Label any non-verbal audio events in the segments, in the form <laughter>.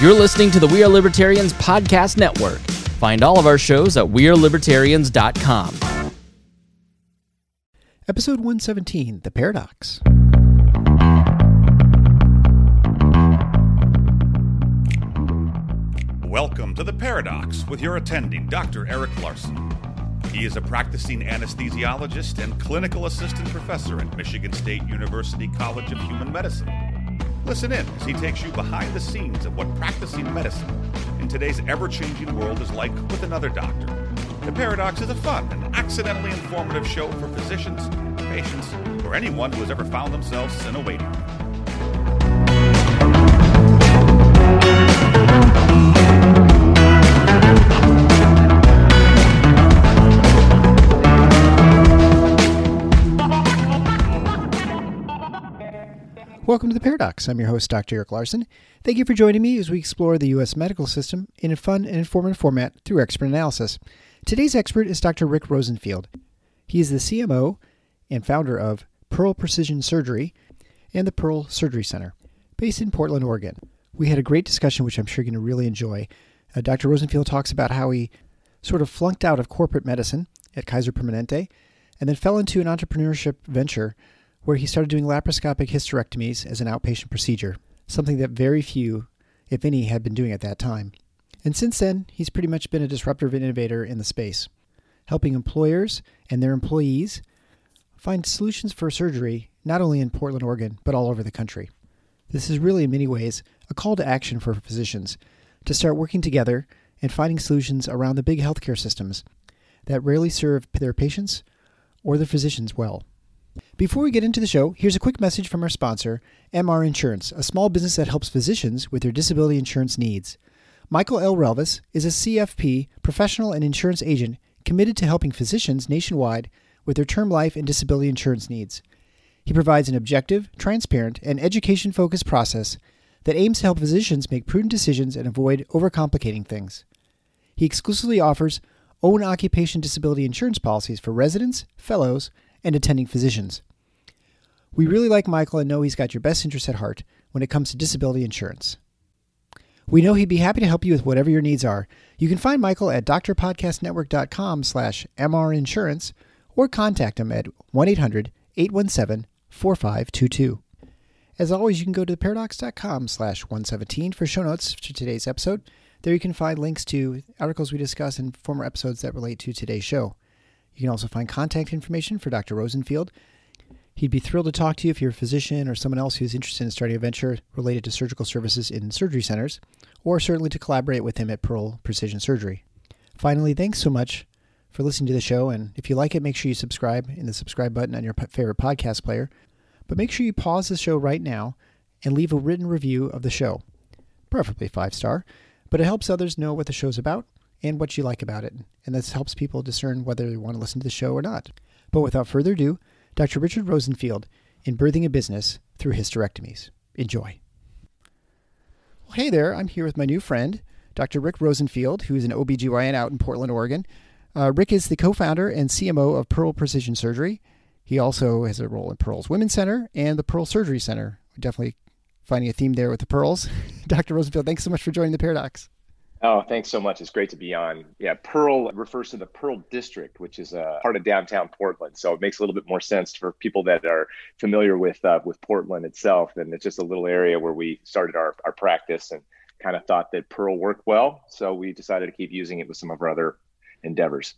You're listening to the We Are Libertarians Podcast Network. Find all of our shows at WeareLibertarians.com. Episode 117 The Paradox. Welcome to The Paradox with your attending, Dr. Eric Larson. He is a practicing anesthesiologist and clinical assistant professor at Michigan State University College of Human Medicine. Listen in as he takes you behind the scenes of what practicing medicine in today's ever changing world is like with another doctor. The Paradox is a fun and accidentally informative show for physicians, patients, or anyone who has ever found themselves in a waiting room. Welcome to The Paradox. I'm your host, Dr. Eric Larson. Thank you for joining me as we explore the U.S. medical system in a fun and informative format through expert analysis. Today's expert is Dr. Rick Rosenfield. He is the CMO and founder of Pearl Precision Surgery and the Pearl Surgery Center, based in Portland, Oregon. We had a great discussion, which I'm sure you're going to really enjoy. Uh, Dr. Rosenfield talks about how he sort of flunked out of corporate medicine at Kaiser Permanente and then fell into an entrepreneurship venture where he started doing laparoscopic hysterectomies as an outpatient procedure, something that very few, if any, had been doing at that time. And since then, he's pretty much been a disruptive innovator in the space, helping employers and their employees find solutions for surgery not only in Portland, Oregon, but all over the country. This is really, in many ways, a call to action for physicians to start working together and finding solutions around the big healthcare systems that rarely serve their patients or their physicians well. Before we get into the show, here's a quick message from our sponsor, MR Insurance, a small business that helps physicians with their disability insurance needs. Michael L. Relvis is a CFP professional and insurance agent committed to helping physicians nationwide with their term life and disability insurance needs. He provides an objective, transparent, and education focused process that aims to help physicians make prudent decisions and avoid overcomplicating things. He exclusively offers own occupation disability insurance policies for residents, fellows, and attending physicians. We really like Michael and know he's got your best interests at heart when it comes to disability insurance. We know he'd be happy to help you with whatever your needs are. You can find Michael at drpodcastnetwork.com slash mrinsurance or contact him at 1-800-817-4522. As always, you can go to theparadox.com slash 117 for show notes to today's episode. There you can find links to articles we discuss and former episodes that relate to today's show. You can also find contact information for Dr. Rosenfield. He'd be thrilled to talk to you if you're a physician or someone else who's interested in starting a venture related to surgical services in surgery centers, or certainly to collaborate with him at Pearl Precision Surgery. Finally, thanks so much for listening to the show. And if you like it, make sure you subscribe in the subscribe button on your favorite podcast player. But make sure you pause the show right now and leave a written review of the show, preferably five star. But it helps others know what the show's about and what you like about it. And this helps people discern whether they want to listen to the show or not. But without further ado, Dr. Richard Rosenfield in Birthing a Business Through Hysterectomies. Enjoy. Well, hey there, I'm here with my new friend, Dr. Rick Rosenfield, who is an OBGYN out in Portland, Oregon. Uh, Rick is the co founder and CMO of Pearl Precision Surgery. He also has a role in Pearl's Women's Center and the Pearl Surgery Center. We're definitely finding a theme there with the pearls. <laughs> Dr. Rosenfield, thanks so much for joining the Paradox. Oh, thanks so much. It's great to be on. Yeah, Pearl refers to the Pearl District, which is a part of downtown Portland. So it makes a little bit more sense for people that are familiar with uh, with Portland itself. And it's just a little area where we started our, our practice and kind of thought that Pearl worked well. So we decided to keep using it with some of our other endeavors.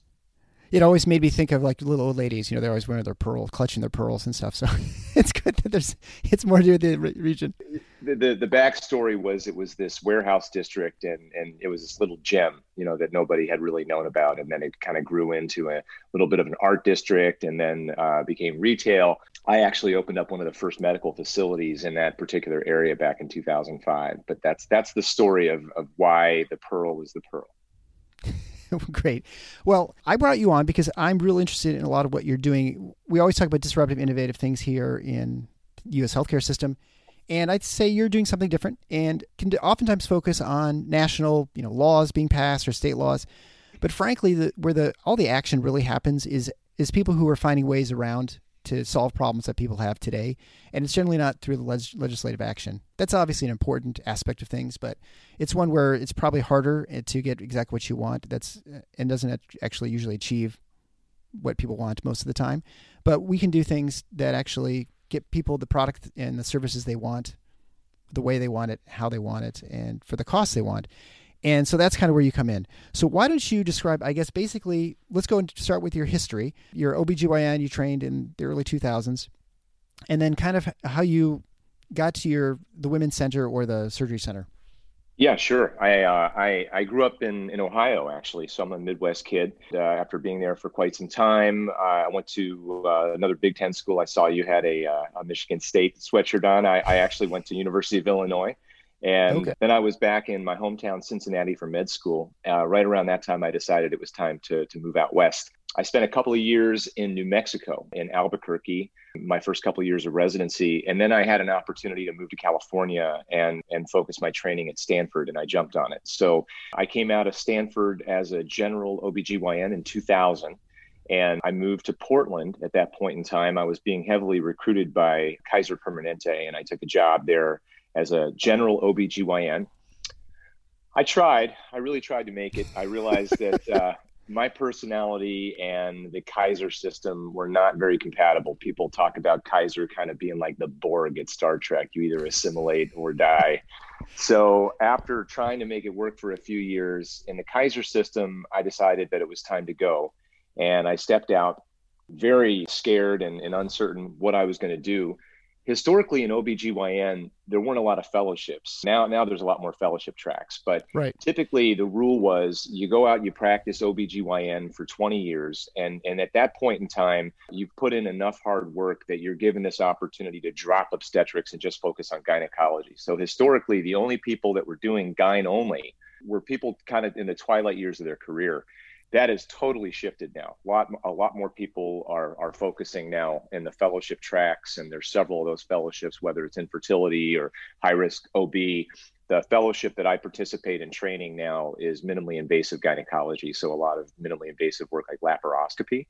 It always made me think of like little old ladies. You know, they're always wearing their pearls, clutching their pearls and stuff. So <laughs> it's good that there's it's more to the region. The, the the backstory was it was this warehouse district and and it was this little gem, you know, that nobody had really known about, and then it kind of grew into a little bit of an art district, and then uh, became retail. I actually opened up one of the first medical facilities in that particular area back in 2005. But that's that's the story of of why the Pearl is the Pearl. <laughs> Great. Well, I brought you on because I'm real interested in a lot of what you're doing. We always talk about disruptive, innovative things here in the U.S. healthcare system, and I'd say you're doing something different and can oftentimes focus on national, you know, laws being passed or state laws. But frankly, the, where the all the action really happens is is people who are finding ways around to solve problems that people have today. And it's generally not through the leg- legislative action. That's obviously an important aspect of things, but it's one where it's probably harder eh, to get exactly what you want. That's eh, and doesn't actually usually achieve what people want most of the time. But we can do things that actually get people the product and the services they want, the way they want it, how they want it, and for the cost they want. And so that's kind of where you come in. So why don't you describe, I guess, basically, let's go and start with your history. Your OBGYN, you trained in the early 2000s, and then kind of how you got to your the women's center or the surgery center. Yeah, sure. I, uh, I I grew up in, in Ohio actually, so I'm a Midwest kid. Uh, after being there for quite some time, uh, I went to uh, another Big Ten school. I saw you had a, uh, a Michigan State sweatshirt on. I, I actually went to University of Illinois. And okay. then I was back in my hometown, Cincinnati, for med school. Uh, right around that time, I decided it was time to, to move out west. I spent a couple of years in New Mexico, in Albuquerque, my first couple of years of residency. And then I had an opportunity to move to California and, and focus my training at Stanford, and I jumped on it. So I came out of Stanford as a general OBGYN in 2000 and I moved to Portland at that point in time. I was being heavily recruited by Kaiser Permanente, and I took a job there as a general OBGYN. I tried, I really tried to make it. I realized that <laughs> uh, my personality and the Kaiser system were not very compatible. People talk about Kaiser kind of being like the Borg at Star Trek. You either assimilate or die. So after trying to make it work for a few years in the Kaiser system, I decided that it was time to go. And I stepped out very scared and, and uncertain what I was going to do historically in OBGYN, there weren't a lot of fellowships. Now, now there's a lot more fellowship tracks, but right. typically the rule was you go out, you practice OBGYN for 20 years. And, and at that point in time, you've put in enough hard work that you're given this opportunity to drop obstetrics and just focus on gynecology. So historically, the only people that were doing gyne only were people kind of in the twilight years of their career that has totally shifted now. A lot, a lot more people are are focusing now in the fellowship tracks, and there's several of those fellowships, whether it's infertility or high risk OB. The fellowship that I participate in training now is minimally invasive gynecology, so a lot of minimally invasive work like laparoscopy.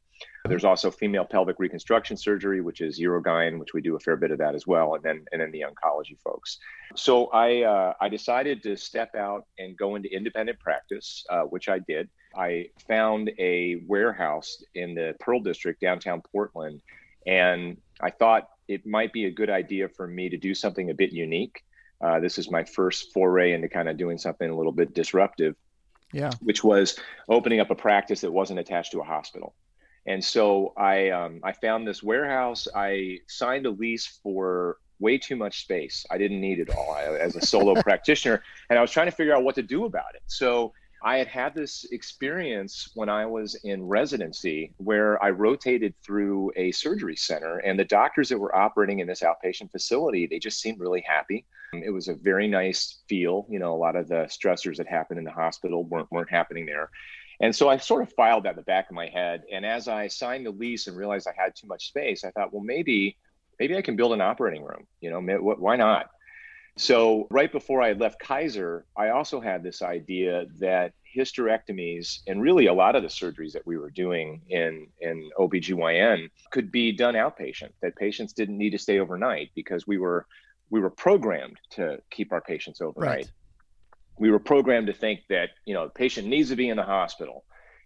There's also female pelvic reconstruction surgery, which is Urogyne, which we do a fair bit of that as well, and then and then the oncology folks. So I uh, I decided to step out and go into independent practice, uh, which I did. I found a warehouse in the Pearl District, downtown Portland, and I thought it might be a good idea for me to do something a bit unique. Uh, this is my first foray into kind of doing something a little bit disruptive. Yeah. Which was opening up a practice that wasn't attached to a hospital. And so I um, I found this warehouse. I signed a lease for way too much space. I didn't need it all I, as a solo <laughs> practitioner, and I was trying to figure out what to do about it. So I had had this experience when I was in residency where I rotated through a surgery center, and the doctors that were operating in this outpatient facility, they just seemed really happy. It was a very nice feel. You know, a lot of the stressors that happened in the hospital weren't, weren't happening there. And so I sort of filed that in the back of my head. And as I signed the lease and realized I had too much space, I thought, well, maybe, maybe I can build an operating room. You know, why not? So, right before I left Kaiser, I also had this idea that hysterectomies and really a lot of the surgeries that we were doing in, in OBGYN could be done outpatient, that patients didn't need to stay overnight because we were we were programmed to keep our patients overnight. Right. We were programmed to think that, you know, the patient needs to be in the hospital.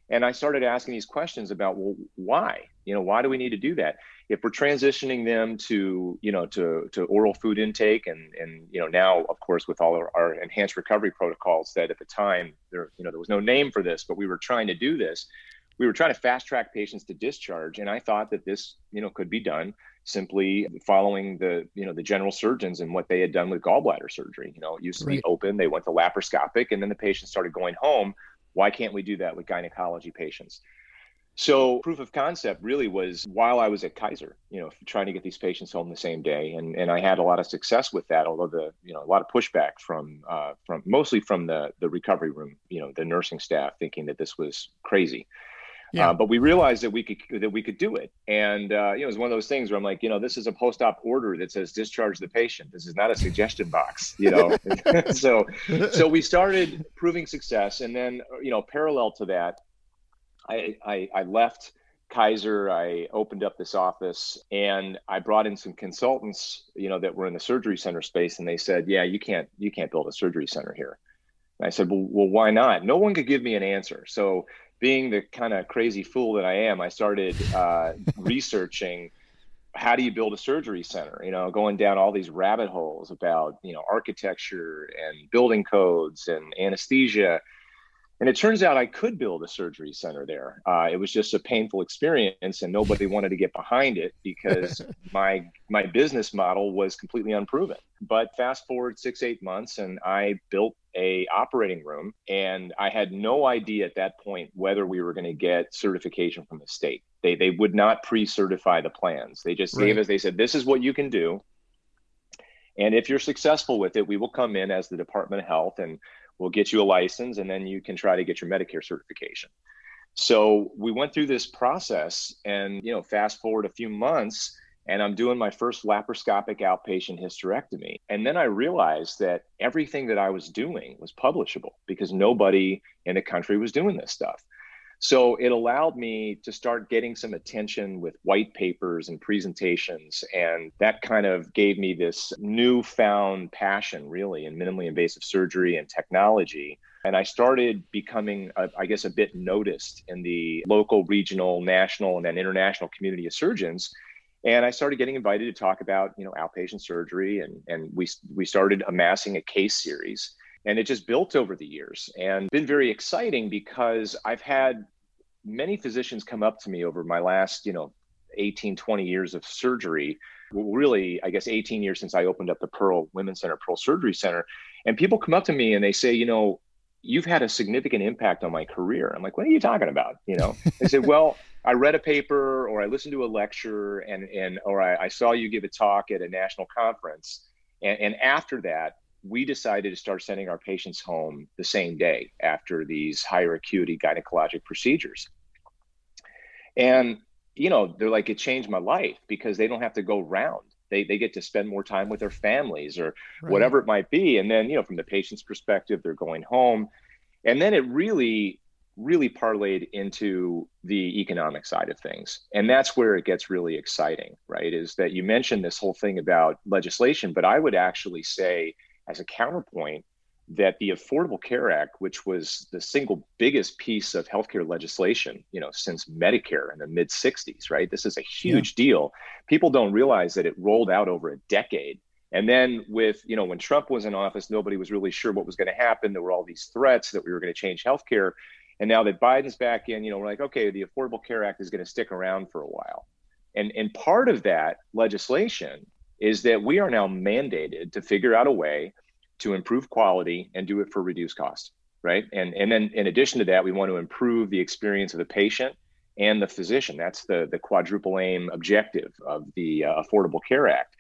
And I started asking these questions about, well, why? You know, why do we need to do that? If we're transitioning them to, you know, to, to oral food intake and, and, you know, now, of course, with all our, our enhanced recovery protocols that at the time there, you know, there was no name for this, but we were trying to do this. We were trying to fast track patients to discharge. And I thought that this, you know, could be done simply following the, you know, the general surgeons and what they had done with gallbladder surgery. You know, it used to right. be open, they went to laparoscopic, and then the patient started going home why can't we do that with gynecology patients? So proof of concept really was while I was at Kaiser, you know, trying to get these patients home the same day, and and I had a lot of success with that. Although the you know a lot of pushback from uh, from mostly from the the recovery room, you know, the nursing staff thinking that this was crazy. Yeah. Uh, but we realized that we could that we could do it, and uh, you know, it was one of those things where I'm like, you know, this is a post-op order that says discharge the patient. This is not a suggestion box, you know. <laughs> so, so we started proving success, and then you know, parallel to that, I I, I left Kaiser, I opened up this office and I brought in some consultants, you know, that were in the surgery center space, and they said, "Yeah, you can't you can't build a surgery center here." And I said, "Well, well, why not?" No one could give me an answer. So, being the kind of crazy fool that I am, I started uh, <laughs> researching how do you build a surgery center you know going down all these rabbit holes about you know architecture and building codes and anesthesia and it turns out I could build a surgery center there. Uh, it was just a painful experience, and nobody wanted to get behind it because <laughs> my my business model was completely unproven. But fast forward six eight months, and I built a operating room, and I had no idea at that point whether we were going to get certification from the state. They they would not pre-certify the plans. They just right. gave us. They said this is what you can do. And if you're successful with it, we will come in as the Department of Health and we'll get you a license and then you can try to get your Medicare certification. So we went through this process and, you know, fast forward a few months and I'm doing my first laparoscopic outpatient hysterectomy. And then I realized that everything that I was doing was publishable because nobody in the country was doing this stuff. So it allowed me to start getting some attention with white papers and presentations. And that kind of gave me this newfound passion, really, in minimally invasive surgery and technology. And I started becoming, uh, I guess, a bit noticed in the local, regional, national, and then international community of surgeons. And I started getting invited to talk about, you know, outpatient surgery, and and we we started amassing a case series and it just built over the years and been very exciting because I've had many physicians come up to me over my last, you know, 18, 20 years of surgery. Really, I guess 18 years since I opened up the Pearl Women's Center, Pearl Surgery Center. And people come up to me and they say, you know, you've had a significant impact on my career. I'm like, what are you talking about? You know, <laughs> they said, well, I read a paper or I listened to a lecture and, and or I, I saw you give a talk at a national conference. And, and after that, we decided to start sending our patients home the same day after these higher acuity gynecologic procedures. And, you know, they're like, it changed my life because they don't have to go round. They, they get to spend more time with their families or right. whatever it might be. And then, you know, from the patient's perspective, they're going home. And then it really, really parlayed into the economic side of things. And that's where it gets really exciting, right? Is that you mentioned this whole thing about legislation, but I would actually say as a counterpoint that the Affordable Care Act, which was the single biggest piece of healthcare legislation, you know, since Medicare in the mid 60s, right? This is a huge yeah. deal. People don't realize that it rolled out over a decade. And then with, you know, when Trump was in office, nobody was really sure what was going to happen. There were all these threats that we were going to change healthcare. And now that Biden's back in, you know, we're like, okay, the Affordable Care Act is going to stick around for a while. And and part of that legislation is that we are now mandated to figure out a way to improve quality and do it for reduced cost right? And and then in addition to that we want to improve the experience of the patient and the physician. That's the the quadruple aim objective of the uh, affordable care act.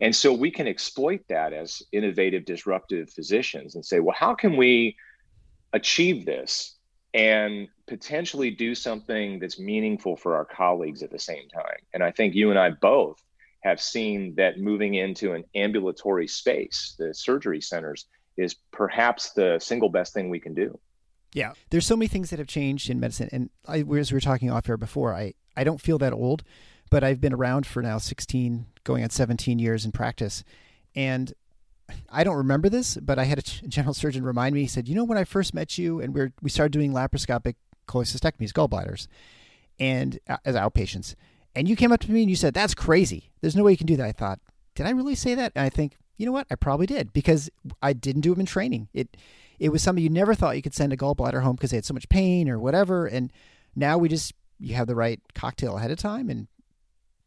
And so we can exploit that as innovative disruptive physicians and say well how can we achieve this and potentially do something that's meaningful for our colleagues at the same time? And i think you and i both have seen that moving into an ambulatory space, the surgery centers, is perhaps the single best thing we can do. Yeah, there's so many things that have changed in medicine, and I, as we were talking off air before, I I don't feel that old, but I've been around for now 16, going on 17 years in practice, and I don't remember this, but I had a <laughs> general surgeon remind me. He said, "You know, when I first met you, and we we started doing laparoscopic cholecystectomies, gallbladders, and uh, as outpatients." And you came up to me and you said, That's crazy. There's no way you can do that. I thought, Did I really say that? And I think, you know what? I probably did because I didn't do them in training. It it was something you never thought you could send a gallbladder home because they had so much pain or whatever. And now we just you have the right cocktail ahead of time and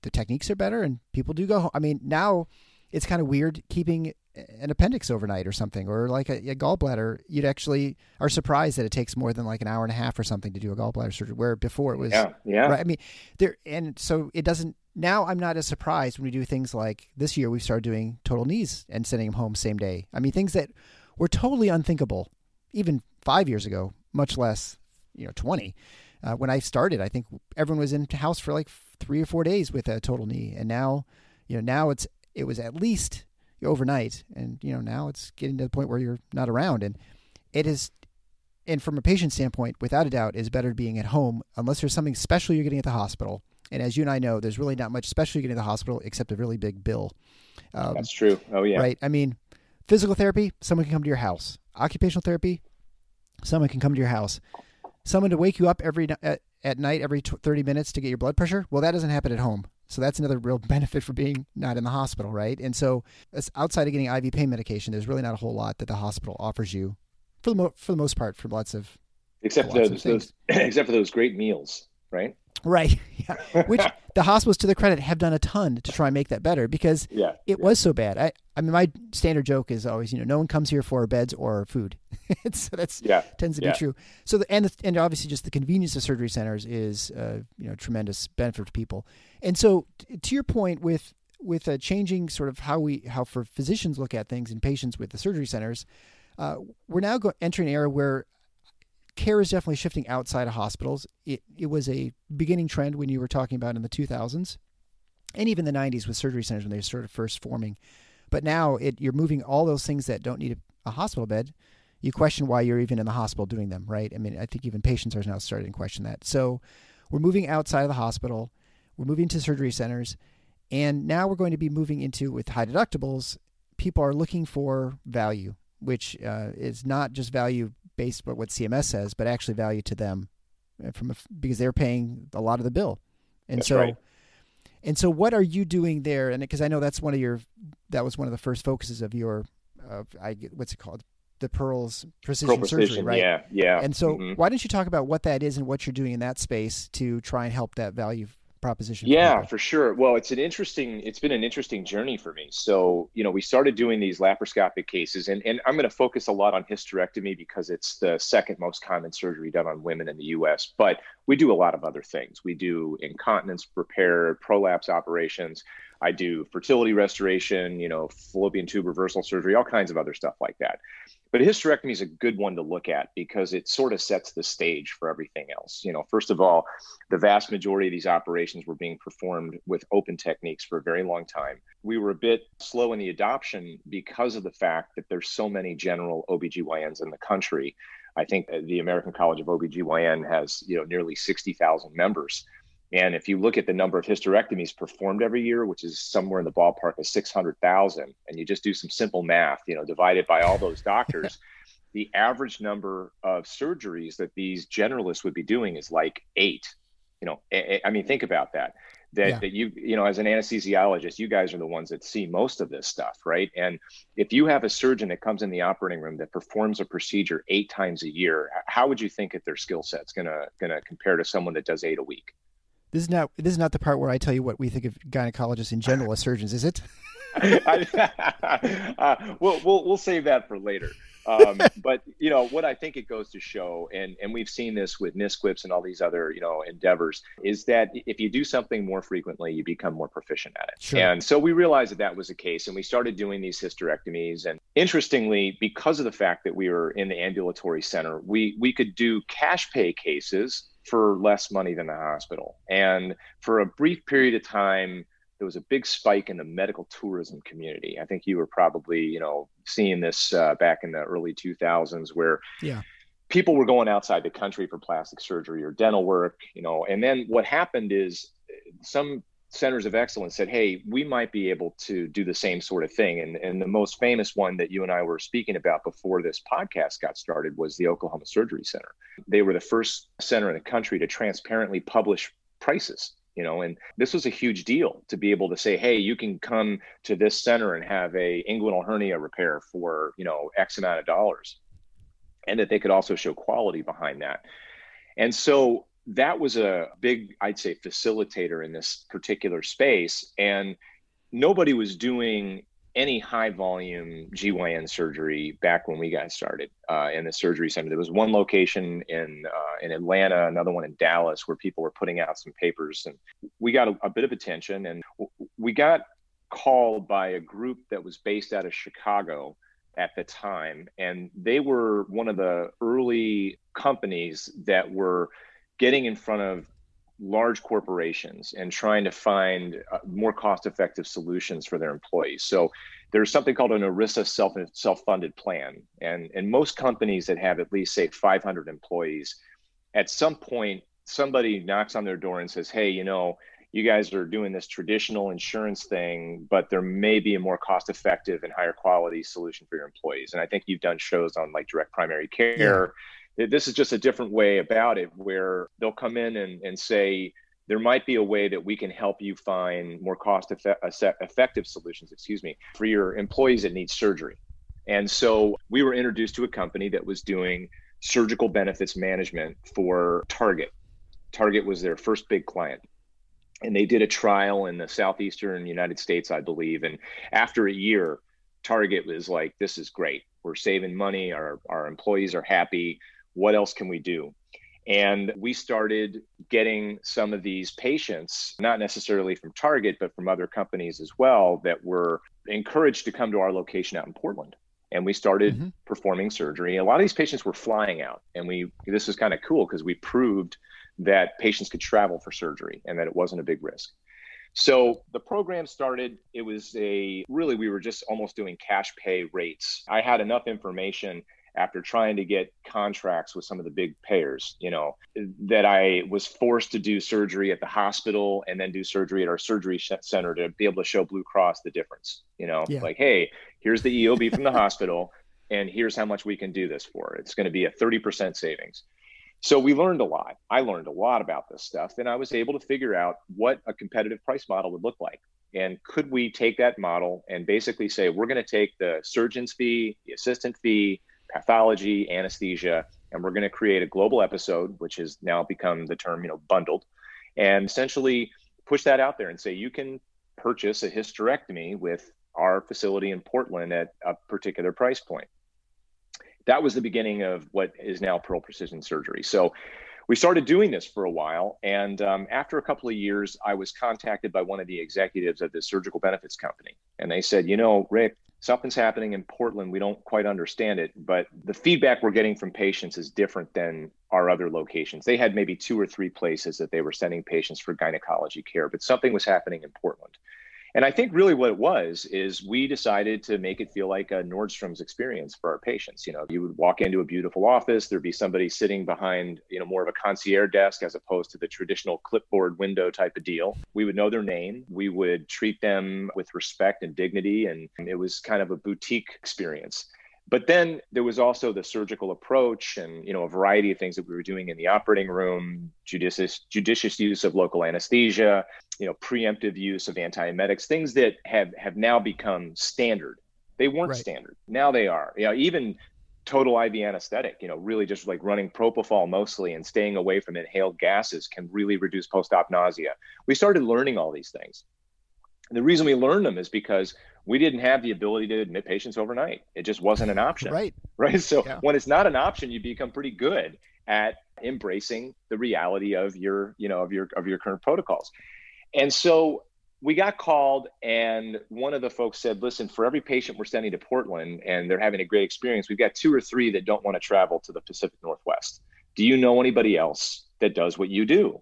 the techniques are better and people do go home. I mean, now it's kind of weird keeping an appendix overnight or something, or like a, a, gallbladder, you'd actually are surprised that it takes more than like an hour and a half or something to do a gallbladder surgery. Where before it was, yeah, yeah. Right. I mean, there, and so it doesn't. Now I'm not as surprised when we do things like this year we've started doing total knees and sending them home same day. I mean, things that were totally unthinkable even five years ago, much less you know twenty. Uh, when I started, I think everyone was in house for like three or four days with a total knee, and now, you know, now it's it was at least overnight, and you know now it's getting to the point where you're not around, and it is and from a patient standpoint, without a doubt, is better being at home unless there's something special you're getting at the hospital. And as you and I know, there's really not much special you're getting at the hospital except a really big bill. Um, That's true. Oh yeah. Right. I mean, physical therapy, someone can come to your house. Occupational therapy, someone can come to your house. Someone to wake you up every at, at night every 30 minutes to get your blood pressure. Well, that doesn't happen at home. So that's another real <laughs> benefit for being not in the hospital, right? And so, outside of getting IV pain medication, there's really not a whole lot that the hospital offers you, for the mo- for the most part, for lots of except those <clears throat> except for those great meals, right? Right. <laughs> Yeah. Which <laughs> the hospitals, to their credit, have done a ton to try and make that better because yeah, it yeah. was so bad. I, I mean, my standard joke is always, you know, no one comes here for beds or food. <laughs> so that's yeah. tends to yeah. be true. So the, and the, and obviously just the convenience of surgery centers is uh, you know tremendous benefit to people. And so t- to your point with with uh, changing sort of how we how for physicians look at things and patients with the surgery centers, uh, we're now go- entering an era where care is definitely shifting outside of hospitals. It it was a beginning trend when you were talking about in the 2000s, and even the 90s with surgery centers when they started first forming. But now it you're moving all those things that don't need a, a hospital bed. You question why you're even in the hospital doing them, right? I mean, I think even patients are now starting to question that. So we're moving outside of the hospital. We're moving to surgery centers, and now we're going to be moving into with high deductibles. People are looking for value, which uh, is not just value based on what CMS says, but actually value to them uh, from a, because they're paying a lot of the bill. And That's so, right. and so, what are you doing there? And because I know that's one of your, that was one of the first focuses of your, uh, I what's it called, the Pearls Precision, Pearl precision, Surgery, right? Yeah, yeah. And so, Mhm. why don't you talk about what that is and what you're doing in that space to try and help that value proposition? Yeah, for sure. Well, it's an interesting. It's been an interesting journey for me. So, you know, we started doing these laparoscopic cases, and and I'm going to focus a lot on hysterectomy because it's the second most common surgery done on women in the U.S. But we do a lot of other things. We do incontinence repair, prolapse operations. I do fertility restoration. You know, fallopian tube reversal surgery, all kinds of other stuff like that. But hysterectomy is a good one to look at because it sort of sets the stage for everything else. You know, first of all, the vast majority of these operations were being performed with open techniques for a very long time. We were a bit slow in the adoption because of the fact that there's so many general OBGYNs in the country. I think uh, the American College of OBGYN has, you know, nearly 60,000 members. And if you look at the number of hysterectomies performed every year, which is somewhere in the ballpark of 600,000, and you just do some simple math, you know, divided by all those doctors, <laughs> the average number of surgeries that these generalists would be doing is like eight. You know, I, I mean, think about that. That, Yeah. that you you know as an anesthesiologist you guys are the ones that see most of this stuff right and if you have a surgeon that comes in the operating room that performs a procedure eight times a year how would you think that their skill set's gonna gonna compare to someone that does eight a week This is not this is not the part where I tell you what we think of gynecologists in general as surgeons, is it? I, <laughs> uh, we'll, we'll we'll save that for later. Um, <laughs> but you know what I think it goes to show, and and we've seen this with NSQIPs and all these other you know endeavors, is that if you do something more frequently, you become more proficient at it. Sure. And so we realized that that was the case, and we started doing these hysterectomies. And interestingly, because of the fact that we were in the ambulatory center, we we could do cash pay cases for less money than the hospital. And for a brief period of time, there was a big spike in the medical tourism community. I think you were probably, you know, seeing this uh, back in the early 2000s where Yeah. people were going outside the country for plastic surgery or dental work, you know. And then what happened is some centers of excellence said, "Hey, we might be able to do the same sort of thing." And and the most famous one that you and I were speaking about before this podcast got started was the Oklahoma Surgery Center. They were the first center in the country to transparently publish prices you know and this was a huge deal to be able to say hey you can come to this center and have a inguinal hernia repair for you know x amount of dollars and that they could also show quality behind that and so that was a big i'd say facilitator in this particular space and nobody was doing any high volume GYN surgery back when we got started uh, in the surgery center. There was one location in uh, in Atlanta, another one in Dallas, where people were putting out some papers, and we got a, a bit of attention. And w- we got called by a group that was based out of Chicago at the time, and they were one of the early companies that were getting in front of large corporations and trying to find uh, more cost effective solutions for their employees. So there's something called an ERISA self self funded plan, and and most companies that have at least say 500 employees, at some point somebody knocks on their door and says, "Hey, you know." You guys are doing this traditional insurance thing, but there may be a more cost effective and higher quality solution for your employees. And I think you've done shows on like direct primary care. Yeah this is just a different way about it where they'll come in and, and say there might be a way that we can help you find more cost effective solutions excuse me for your employees that need surgery. And so we were introduced to a company that was doing surgical benefits management for target. Target was their first big client. And they did a trial in the southeastern united states i believe. And after a year target was like this is great. We're saving money. Our, our employees are happy what else can we do? And we started getting some of these patients, not necessarily from Target, but from other companies as well, that were encouraged to come to our location out in Portland. And we started mm-hmm. performing surgery. A lot of these patients were flying out. And we this was kind of cool because we proved that patients could travel for surgery and that it wasn't a big risk. So the program started, it was a really, we were just almost doing cash pay rates. I had enough information after trying to get contracts with some of the big payers, you know, that I was forced to do surgery at the hospital and then do surgery at our surgery center to be able to show Blue Cross the difference, you know, yeah. like, hey, here's the EOB from the <laughs> hospital and here's how much we can do this for. It's going to be a 30% savings. So we learned a lot. I learned a lot about this stuff and I was able to figure out what a competitive price model would look like. And could we take that model and basically say, we're going to take the surgeon's fee, the assistant fee, pathology, anesthesia, and we're going to create a global episode, which has now become the term, you know, bundled, and essentially push that out there and say you can purchase a hysterectomy with our facility in Portland at a particular price point. That was the beginning of what is now Pearl Precision Surgery. So we started doing this for a while. And um, after a couple of years, I was contacted by one of the executives of the surgical benefits company. And they said, you know, Rick, something's happening in Portland. We don't quite understand it, but the feedback we're getting from patients is different than our other locations. They had maybe two or three places that they were sending patients for gynecology care, but something was happening in Portland. And I think really what it was is we decided to make it feel like a Nordstrom's experience for our patients. You know, you would walk into a beautiful office, there'd be somebody sitting behind, you know, more of a concierge desk as opposed to the traditional clipboard window type of deal. We would know their name, we would treat them with respect and dignity, and it was kind of a boutique experience but then there was also the surgical approach and you know a variety of things that we were doing in the operating room judicious judicious use of local anesthesia you know preemptive use of antiemetics things that have have now become standard. They weren't right. standard. Now they are. You know even total iv anesthetic you know really just like running propofol mostly and staying away from inhaled gases can really reduce post-op nausea. We started learning all these things and the reason we learned them is because we didn't have the ability to admit patients overnight. It just wasn't an option. Right. <laughs> Right. So yeah. when it's not an option, you become pretty good at embracing the reality of your, you know, of your of your current protocols. And so we got called and one of the folks said, listen, for every patient we're sending to Portland and they're having a great experience, we've got two or three that don't want to travel to the Pacific Northwest. Do you know anybody else that does what you do?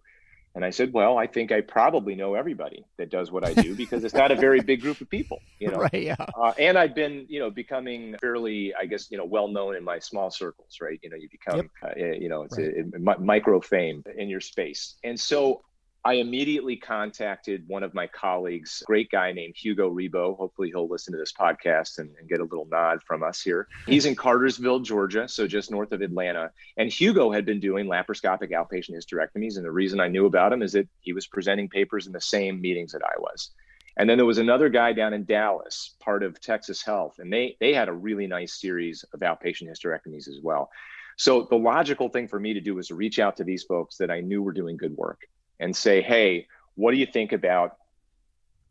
And I said, well, I think I probably know everybody that does what I do because it's not a very big group of people, you <laughs> know. Right. Yeah. Uh, and I've been, you know, becoming fairly, I guess, you know, well known in my small circles, right? You know, you become, yep. uh, you know, it's right. a, a, micro fame in your space. And so I immediately contacted one of my colleagues, great guy named Hugo Rebo. Hopefully, he'll listen to this podcast and, and, get a little nod from us here. He's in Cartersville, Georgia, so just north of Atlanta. And Hugo had been doing laparoscopic outpatient hysterectomies. And the reason I knew about him is that he was presenting papers in the same meetings that I was. And then there was another guy down in Dallas, part of Texas Health, and they they had a really nice series of outpatient hysterectomies as well. So the logical thing for me to do was to reach out to these folks that I knew were doing good work and say, hey, what do you think about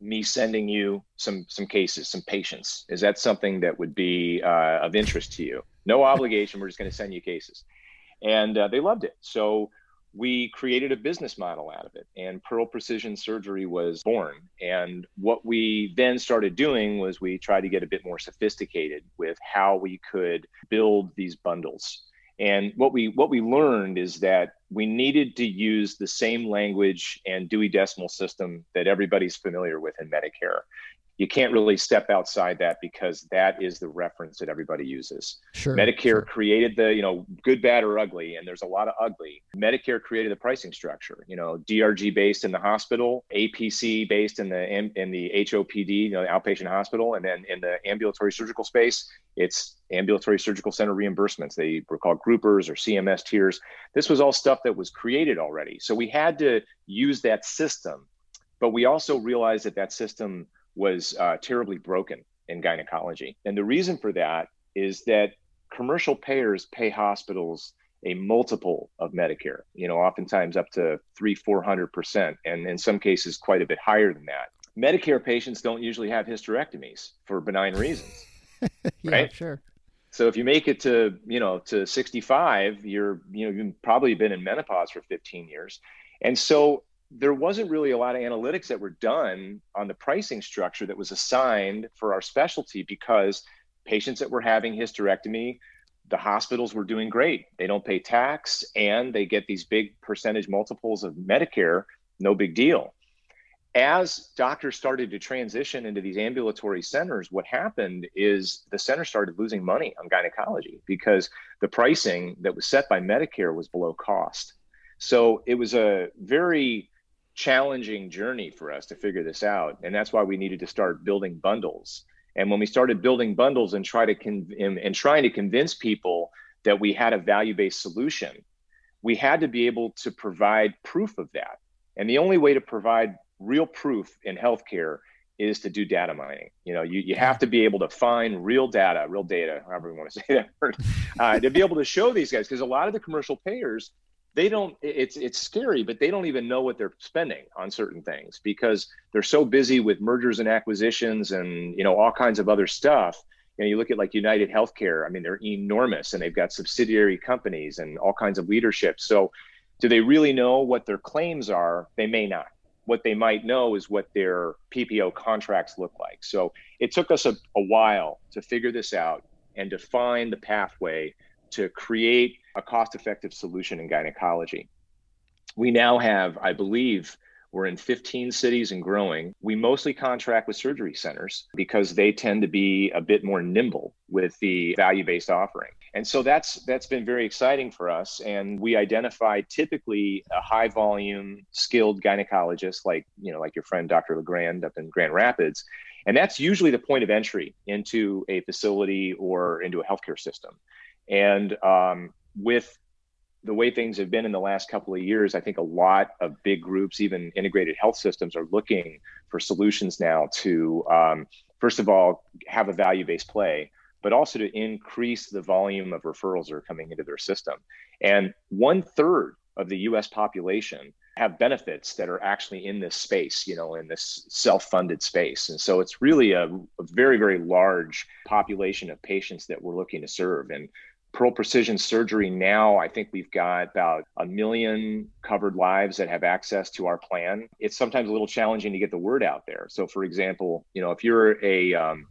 me sending you some some cases, some patients? Is that something that would be uh, of interest to you? No <laughs> obligation. We're just going to send you cases, and uh, they loved it. So we created a business model out of it, and Pearl Precision Surgery was born. And what we then started doing was we tried to get a bit more sophisticated with how we could build these bundles And what we what we learned is that we needed to use the same language and Dewey Decimal System that everybody's familiar with in Medicare you can't really step outside that because that is the reference that everybody uses. Sure, Medicare sure. created the, you know, good, bad, or ugly, and there's a lot of ugly. Medicare created the pricing structure, you know, DRG based in the hospital, APC based in the in the HOPD, you know, the outpatient hospital, and then in the ambulatory surgical space, it's ambulatory surgical center reimbursements. They were called groupers or CMS tiers. This was all stuff that was created already. So we had to use that system, but we also realized that that system was uh, terribly broken in gynecology. And the reason for that is that commercial payers pay hospitals a multiple of Medicare, you know, oftentimes up to three, 400%, and in some cases, quite a bit higher than that. Medicare patients don't usually have hysterectomies for benign reasons. <laughs> yeah, right? sure. So if you make it to, you know, to 65, you're, you know, you've probably been in menopause for 15 years. And so there wasn't really a lot of analytics that were done on the pricing structure that was assigned for our specialty because patients that were having hysterectomy the hospitals were doing great. They don't pay tax and they get these big percentage multiples of medicare no big deal. As doctors started to transition into these ambulatory centers what happened is the center started losing money on gynecology because the pricing that was set by medicare was below cost. So it was a very challenging journey for us to figure this out. And that's why we needed to start building bundles. And when we started building bundles and try to con- and, and trying to convince people that we had a value-based solution, we had to be able to provide proof of that. And the only way to provide real proof in healthcare is to do data mining. You know, you, you have to be able to find real data, real data, however you want to say that word, uh, to be able to show these guys. Because a lot of the commercial payers they don't it's it's scary but they don't even know what they're spending on certain things because they're so busy with mergers and acquisitions and you know all kinds of other stuff. You know you look at like united healthcare i mean they're enormous and they've got subsidiary companies and all kinds of leadership. So do they really know what their claims are? They may not. What they might know is what their ppo contracts look like. So it took us a, a while to figure this out and define the pathway to create a cost effective solution in gynecology. We now have, I believe, we're in 15 cities and growing. We mostly contract with surgery centers because they tend to be a bit more nimble with the value-based offering. And so that's that's been very exciting for us and we identify typically a high volume skilled gynecologist like, you know, like your friend Dr. LeGrand up in Grand Rapids. And that's usually the point of entry into a facility or into a healthcare system. And um, with the way things have been in the last couple of years, I think a lot of big groups, even integrated health systems, are looking for solutions now to, um, first of all, have a value based play, but also to increase the volume of referrals that are coming into their system. And one third of the US population have benefits that are actually in this space, you know, in this self funded space. And so it's really a, a very, very large population of patients that we're looking to serve. And Pearl Precision Surgery now, I think we've got about a million covered lives that have access to our plan. It's sometimes a little challenging to get the word out there. So, for example, you know, if you're a um,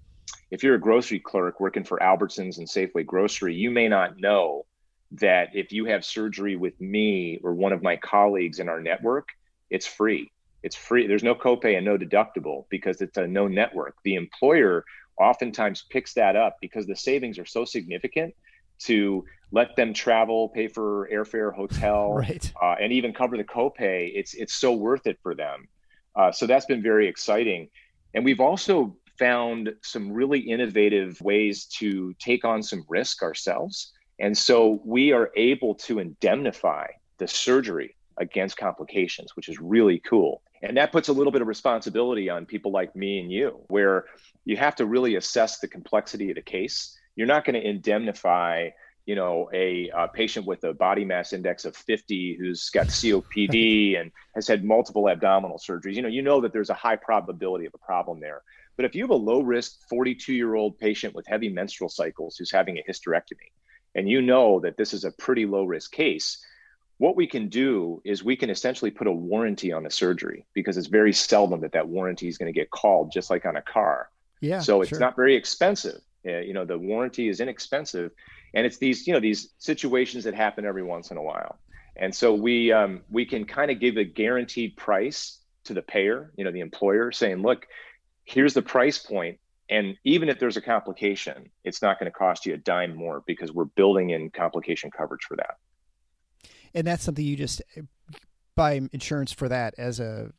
if you're a grocery clerk working for Albertsons and Safeway Grocery, you may not know that if you have surgery with me or one of my colleagues in our network, it's free. It's free. There's no copay and no deductible because it's a no network. The employer oftentimes picks that up because the savings are so significant to let them travel, pay for airfare, hotel, <laughs> right. uh, and even cover the copay. It's it's so worth it for them. Uh, so that's been very exciting, and we've also found some really innovative ways to take on some risk ourselves. And so we are able to indemnify the surgery against complications, which is really cool. And that puts a little bit of responsibility on people like me and you, where you have to really assess the complexity of the case you're not going to indemnify you know a, a, patient with a body mass index of 50 who's got copd <laughs> and has had multiple abdominal surgeries. You know you know that there's a high probability of a problem there. But if you have a low risk 42 year old patient with heavy menstrual cycles who's having a hysterectomy and you know that this is a pretty low risk case what we can do is we can essentially put a warranty on the surgery because it's very seldom that that warranty is going to get called just like on a car. Yeah so it's sure. not very expensive You know, the warranty is inexpensive, and it's these you know these situations that happen every once in a while. And so we um, we can kind of give a guaranteed price to the payer, you know, the employer, saying, look, here's the price point, and even if there's a complication, it's not going to cost you a dime more because we're building in complication coverage for that. And that's something you just buy insurance for that as a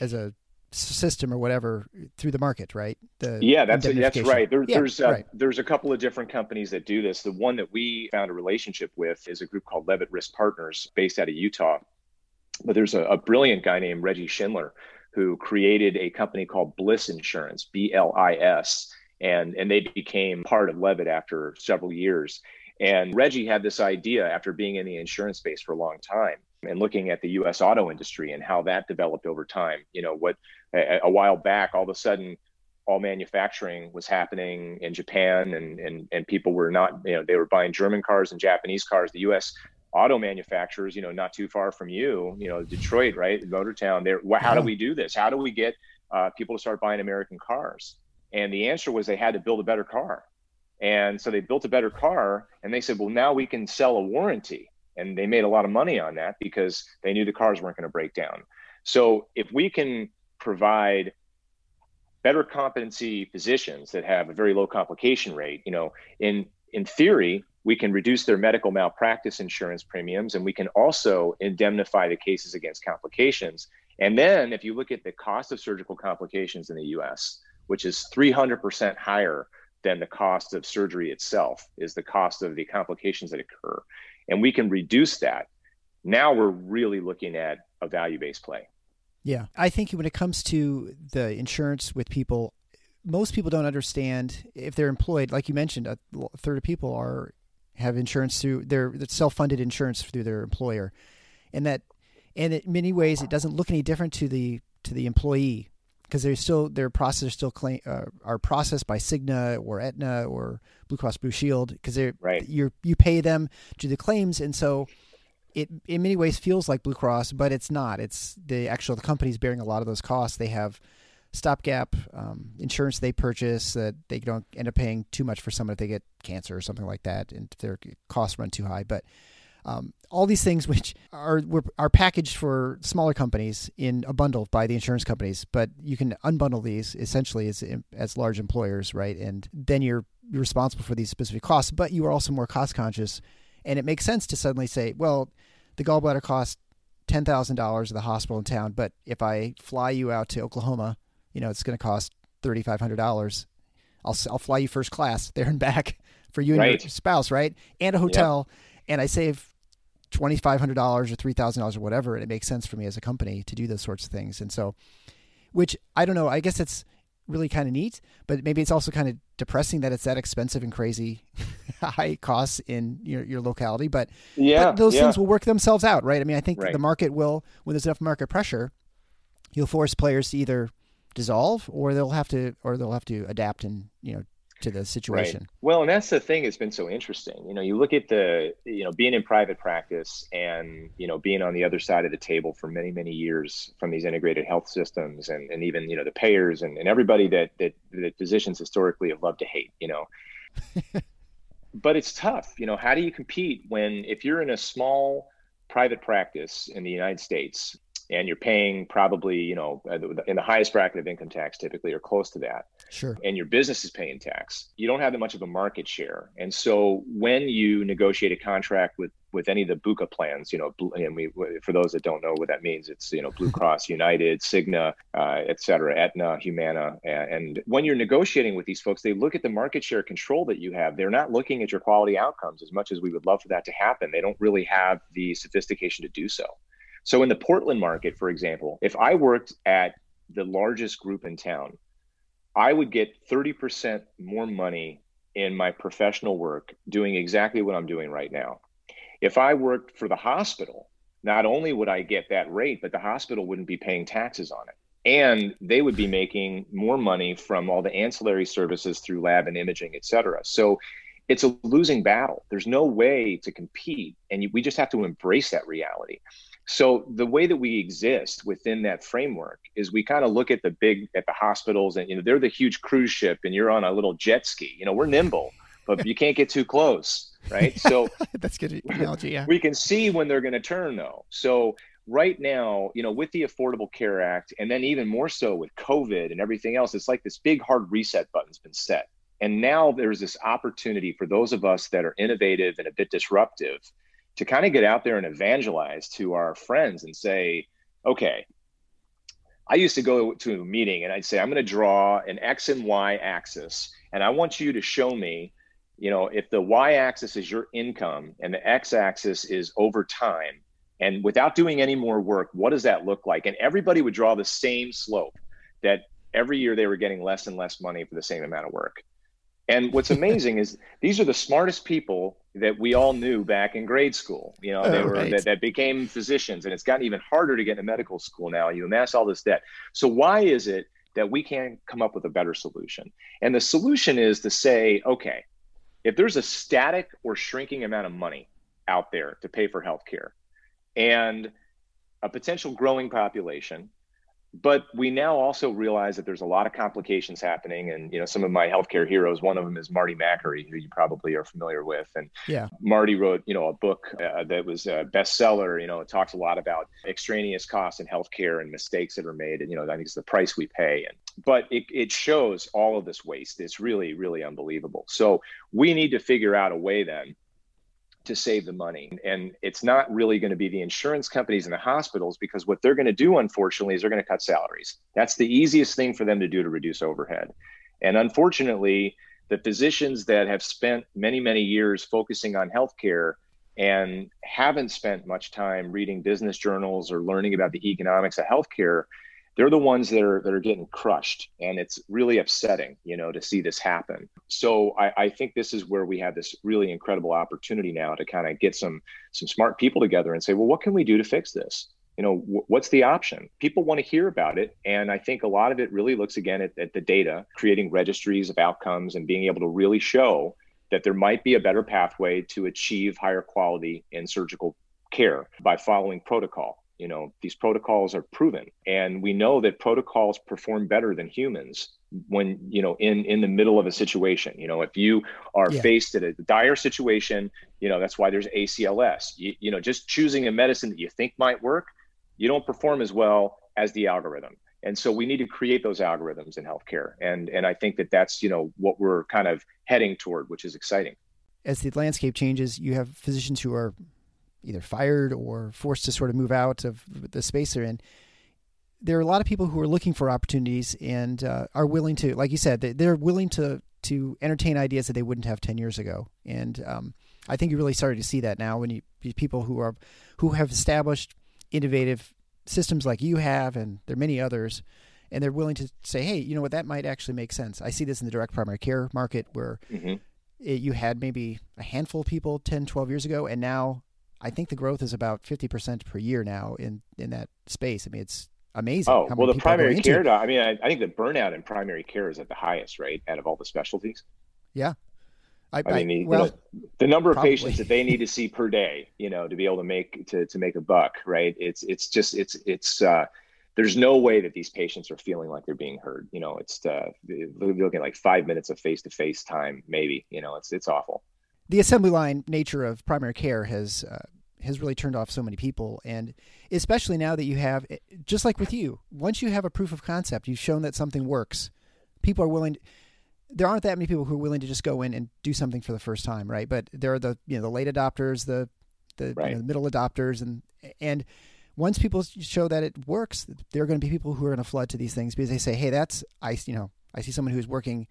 as a system or whatever through the market, right? The yeah, that's that's right. There, yeah, there's uh, right. there's a couple of different companies that do this. The one that we found a relationship with is a group called Leavitt Risk Partners, based out of Utah. But there's a, a brilliant guy named Reggie Schindler who created a company called Bliss Insurance, B L I S, and and they became part of Leavitt after several years. And Reggie had this idea after being in the insurance space for a long time and looking at the U.S. auto industry and how that developed over time. You know, what a, a while back, all of a sudden, all manufacturing was happening in Japan, and and and people were not, you know, they were buying German cars and Japanese cars. The U.S. auto manufacturers, you know, not too far from you, you know, Detroit, right, Motortown. There, how do we do this? How do we get uh, people to start buying American cars? And the answer was they had to build a better car. And so they built a better car, and they said, well, now we can sell a warranty and they made a lot of money on that because they knew the cars weren't going to break down. So if we can provide better competency physicians that have a very low complication rate, you know, in in theory, we can reduce their medical malpractice insurance premiums and we can also indemnify the cases against complications. And then if you look at the cost of surgical complications in the US, which is 300% higher than the cost of surgery itself is the cost of the complications that occur and we can reduce that, now we're really looking at a value based play. Yeah. I think when it comes to the insurance with people, most people don't understand if they're employed, like you mentioned, a third of people are have insurance through their self-funded insurance through their employer, and that, and in many ways, it doesn't look any different to the to the employee because they're still their process still claim uh, are processed by Cigna or Aetna or Blue Cross Blue Shield because they're right. you you pay them to the claims and so it in many ways feels like Blue Cross but it's not. It's the actual the company's bearing a lot of those costs. They have stopgap um, insurance they purchase that they don't end up paying too much for someone if they get cancer or something like that and if their costs run too high. But um, all these things which are are packaged for smaller companies in a bundle by the insurance companies, but you can unbundle these essentially as as large employers, right? And then you're you're responsible for these specific costs, but you are also more cost conscious, and it makes sense to suddenly say, well, the gallbladder costs ten thousand dollars at the hospital in town, but if I fly you out to Oklahoma, you know it's going to cost thirty five hundred dollars. I'll I'll fly you first class there and back <laughs> for you and right. your spouse, right? And a hotel, yep. and I save $2,500 or $3,000 or whatever, and it makes sense for me as a company to do those sorts of things. And so, which I don't know, I guess it's really kind of neat, but maybe it's also kind of depressing that it's that expensive and crazy <laughs> high costs in your, your locality. But, yeah, but those yeah. things will work themselves out, right? I mean, I think right. the market will, when there's enough market pressure, you'll force players to either dissolve or they'll have to, or they'll have to adapt and, you know, to the situation. Right. Well, and that's the thing that's been so interesting. You know, you look at the, you know, being in private practice and, you know, being on the other side of the table for many, many years from these integrated health systems and, and even, you know, the payers and, and everybody that, that, that physicians historically have loved to hate, you know. <laughs> but it's tough. You know, how do you compete when if you're in a small private practice in the United States and you're paying probably you know in the highest bracket of income tax typically or close to that sure and your business is paying tax you don't have that much of a market share and so when you negotiate a contract with with any of the BUCA plans, you know, and we, for those that don't know what that means, it's, you know, Blue Cross, <laughs> United, Cigna, uh, et cetera, Aetna, Humana. And when you're negotiating with these folks, they look at the market share control that you have. They're not looking at your quality outcomes as much as we would love for that to happen. They don't really have the sophistication to do so. So in the Portland market, for example, if I worked at the largest group in town, I would get 30% more money in my professional work doing exactly what I'm doing right now. If I worked for the hospital, not only would I get that rate, but the hospital wouldn't be paying taxes on it. And they would be making more money from all the ancillary services through lab and imaging, et cetera. So it's a losing battle. There's no way to compete, and we just have to embrace that reality. So the way that we exist within that framework is we kind of look at the big at the hospitals, and you know they're the huge cruise ship, and you're on a little jet ski. You know we're nimble, but you can't get too close, right? So <laughs> that's good analogy. Yeah, we can see when they're going to turn though. So right now, you know, with the Affordable Care Act, and then even more so with COVID and everything else, it's like this big hard reset button's been set. And now there's this opportunity for those of us that are innovative and a bit disruptive to kind of get out there and evangelize to our friends and say, okay, I used to go to a meeting and I'd say, I'm going to draw an X and Y axis, and I want you to show me, you know, if the Y axis is your income and the X axis is over time, and without doing any more work, what does that look like? And everybody would draw the same slope that every year they were getting less and less money for the same amount of work. And what's <laughs> amazing is these are the smartest people that we all knew back in grade school. You know, they oh, were right. that, that became physicians, and it's gotten even harder to get into medical school now. You amass all this debt. So why is it that we can't come up with a better solution? And the solution is to say, okay, if there's a static or shrinking amount of money out there to pay for healthcare, and a potential growing population. But we now also realize that there's a lot of complications happening. And, you know, some of my healthcare heroes, one of them is Marty Makary, who you probably are familiar with. And yeah. Marty wrote, you know, a book uh, that was a bestseller. You know, it talks a lot about extraneous costs in healthcare and mistakes that are made. And, you know, I think it's the price we pay. And, but it, it shows all of this waste. It's really, really unbelievable. So we need to figure out a way then to save the money. And it's not really going to be the insurance companies and the hospitals because what they're going to do, unfortunately, is they're going to cut salaries. That's the easiest thing for them to do to reduce overhead. And unfortunately, the physicians that have spent many, many years focusing on healthcare and haven't spent much time reading business journals or learning about the economics of healthcare they're the ones that are that are getting crushed and it's really upsetting you know to see this happen. So I, I think this is where we have this really incredible opportunity now to kind of get some some smart people together and say well what can we do to fix this? You know what's the option? People want to hear about it and i think a lot of it really looks again at, at the data creating registries of outcomes and being able to really show that there might be a better pathway to achieve higher quality in surgical care by following protocol you know these protocols are proven. And we know that protocols perform better than humans when you know in in the middle of a situation. You know if you are yeah. faced at a dire situation you know that's why there's acls you, you know just choosing a medicine that you think might work you don't perform as well as the algorithm. And so we need to create those algorithms in healthcare. And and i think that that's you know what we're kind of heading toward which is exciting. As the landscape changes you have physicians who are either fired or forced to sort of move out of the space they're in. There are a lot of people who are looking for opportunities and uh, are willing to, like you said, they're willing to to entertain ideas that they wouldn't have ten years ago. And um, I think you really started to see that now when you people who are who have established innovative systems like you have, and there are many others, and they're willing to say, hey, you know what, that might actually make sense. I see this in the direct primary care market where. Mm-hmm. It, you had maybe a handful of people 10, 12 years ago, and now I think the growth is about 50% per year now in, in that space. I mean, it's amazing. Oh, well, the primary care, I mean, I, I, think the burnout in primary care is at the highest, rate Out of all the specialties. Yeah. I, I mean, the, well, the, the number of probably. patients that they need to see per day, you know, to be able to make, to, to make a buck, right? It's, it's just, it's, it's, uh, there's no way that these patients are feeling like they're being heard. You know, it's uh, looking like five minutes of face-to-face time, maybe. You know, it's it's awful the assembly line nature of primary care has uh, has really turned off so many people, and especially now that you have, eh, just like with you, once you have a proof of concept, you've shown that something works. People are willing. To, there aren't that many people who are willing to just go in and do something for the first time, right? But there are the you know the late adopters, the the, right. you know, the middle adopters, and and once people show that it works, there are going to be people who are going to flood to these things because they say, "Hey, that's I you know I see someone who's working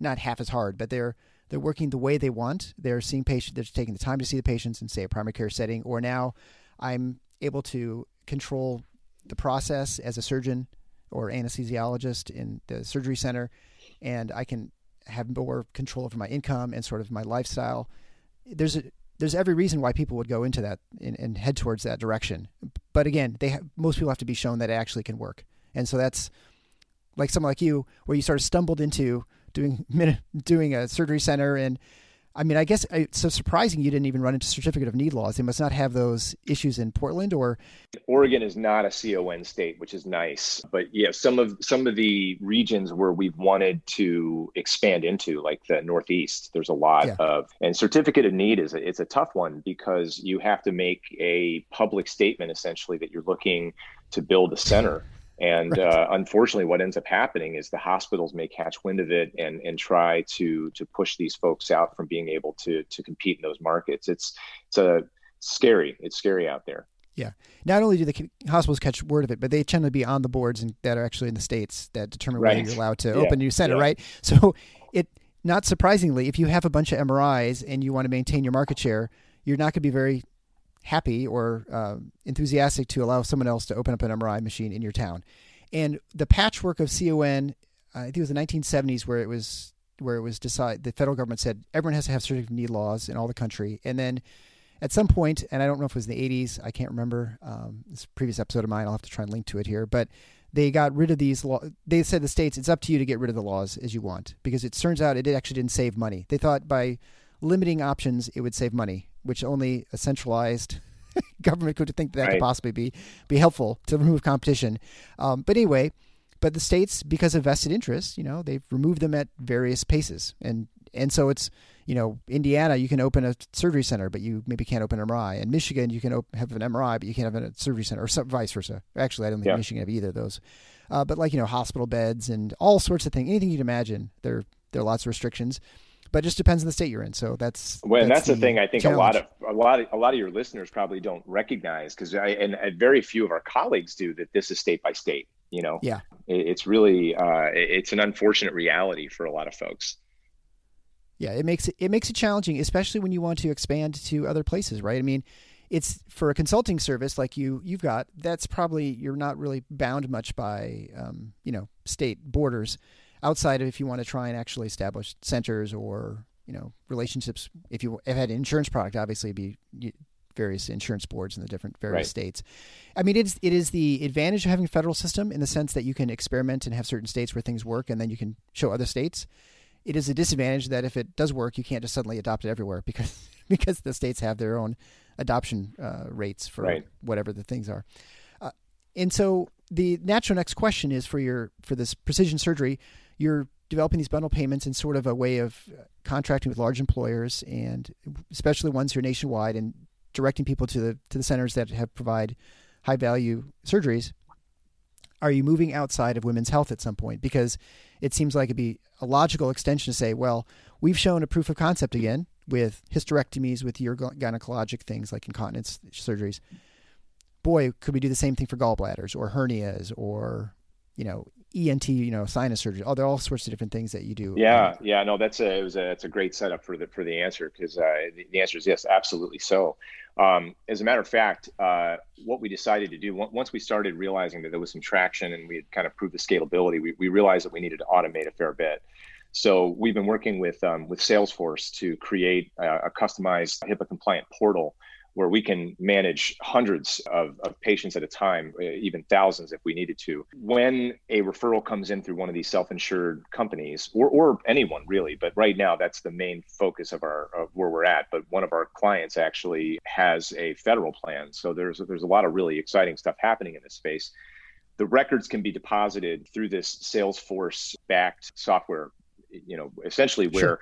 not half as hard, but they're they're working the way they want. They're seeing patients. They're taking the time to see the patients in, say, a primary care setting. Or now, I'm able to control the process as a surgeon or anesthesiologist in the surgery center, and I can have more control over my income and sort of my lifestyle. There's a there's every reason why people would go into that and, and head towards that direction. But again, they have, most people have to be shown that it actually can work, and so that's like someone like you, where you sort of stumbled into doing <laughs> doing a surgery center and I mean, I guess it's so surprising you didn't even run into certificate of need laws. They must not have those issues in Portland or Oregon is not a CON state, which is nice. But yeah, some of some of the regions where we've wanted to expand into, like the Northeast, there's a lot yeah. of and certificate of need is a, it's a tough one because you have to make a public statement essentially that you're looking to build a center. And right. uh, unfortunately, what ends up happening is the hospitals may catch wind of it and and try to to push these folks out from being able to to compete in those markets. It's it's a scary. It's scary out there. Yeah. Not only do the hospitals catch word of it, but they tend to be on the boards and that are actually in the states that determine right. whether you're allowed to yeah. open a new center, yeah. right? So it not surprisingly, if you have a bunch of MRIs and you want to maintain your market share, you're not going to be very happy or uh, enthusiastic to allow someone else to open up an MRI machine in your town. And the patchwork of CON, I think it was the 1970s where it was where it was decided the federal government said everyone has to have certificate of need laws in all the country, and then at some point, and I don't know if it was in the 80s, I can't remember. Um, this previous episode of mine, I'll have to try and link to it here, but they got rid of these laws. They said the states, it's up to you to get rid of the laws as you want because it turns out it actually didn't save money. They thought by limiting options, it would save money which only a centralized <laughs> government could think that, that right. could possibly be be helpful to remove competition. Um, but anyway, but the states, because of vested interests, you know, they've removed them at various paces, and and so it's you know, Indiana, you can open a surgery center, but you maybe can't open an MRI. In Michigan, you can op- have an MRI, but you can't have a surgery center, or some, vice versa. Actually, I don't think yeah. Michigan have either of those. Uh, but like you know, hospital beds and all sorts of things, anything you'd imagine, there there are lots of restrictions but it just depends on the state you're in. So that's well, that's, that's the, the, thing. I think challenge. a lot of a lot of a lot of your listeners probably don't recognize because I and, and, very few of our colleagues do that. This is state by state. You know, yeah, it, it's really uh, it's an unfortunate reality for a lot of folks. Yeah, it makes it it makes it challenging, especially when you want to expand to other places, right? I mean, it's for a consulting service like you you've got. That's probably you're not really bound much by um, you know state borders outside of if you want to try and actually establish centers or you know relationships. If you have had an insurance product, obviously it'd be various insurance boards in the different various right. states. I mean, it's it is the advantage of having a federal system in the sense that you can experiment and have certain states where things work, and then you can show other states. It is a disadvantage that if it does work, you can't just suddenly adopt it everywhere <laughs> because because the states have their own adoption uh, rates for right. whatever the things are. Uh, and so the natural next question is for your for this precision surgery you're developing these bundle payments in sort of a way of uh, contracting with large employers and especially ones who are nationwide and directing people to the to the centers that have provide high value surgeries are you moving outside of women's health at some point? Because it seems like it'd be a logical extension to say well we've shown a proof of concept again with hysterectomies with your gynecologic things like incontinence surgeries. Boy could we do the same thing for gallbladders or hernias or you know ENT, you know, sinus surgery. Oh, there are all sorts of different things that you do. Yeah, yeah, no, that's a it was a it's a great setup for the for the answer because uh, the, the, answer is yes, absolutely so. Um, as a matter of fact, uh, what we decided to do once we started realizing that there was some traction and we had kind of proved the scalability, we, we realized that we needed to automate a fair bit. So we've been working with um, with Salesforce to create a, a customized HIPAA compliant portal where we can manage hundreds of, of patients at a time, uh, even thousands if we needed to. When a referral comes in through one of these self-insured companies, or, or anyone really, but right now that's the main focus of our of where we're at. But one of our clients actually has a federal plan, so there's there's a lot of really exciting stuff happening in this space. The records can be deposited through this Salesforce backed software you know essentially where sure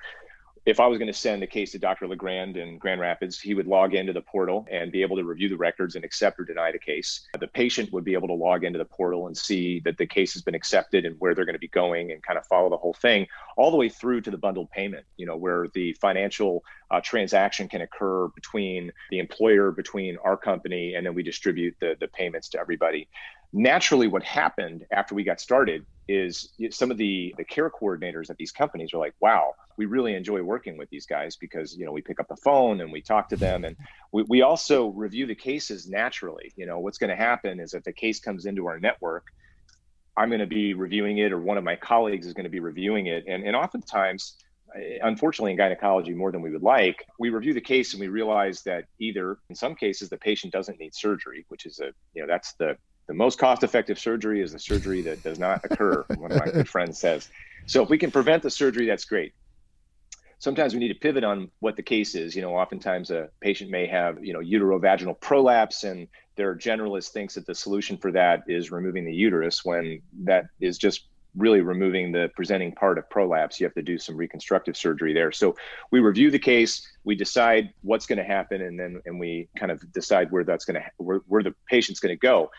if I was going to send a case to Dr. LeGrand in Grand Rapids, he would log into the portal and be able to review the records and accept or deny the case. The patient would be able to log into the portal and see that the case has been accepted and where they're going to be going and kind of follow the whole thing all the way through to the bundled payment, you know, where the financial uh, transaction can occur between the employer, between our company, and then we distribute the, the payments to everybody naturally what happened after we got started is some of the the care coordinators at these companies are like wow we really enjoy working with these guys because you know we pick up the phone and we talk to them. And we, we also review the cases naturally. You know what's going to happen is if the case comes into our network i'm going to be reviewing it or one of my colleagues is going to be reviewing it. And, and oftentimes eh, unfortunately in gynecology more than we would like we review the case and we realize that either in some cases the patient doesn't need surgery which is a you know that's the the most cost effective surgery is the surgery that does not occur, <laughs> one of my good friends says. So if we can prevent the surgery, that's great. sometimes we need to pivot on what the case is. You know, oftentimes a patient may have, you know, uterovaginal prolapse and their generalist thinks that the solution for that is removing the uterus when that is just really removing the presenting part of prolapse. You have to do some reconstructive surgery there. So we review the case, we decide what's going to happen, and then and we kind of decide where that's going to where, where the patient's going to go.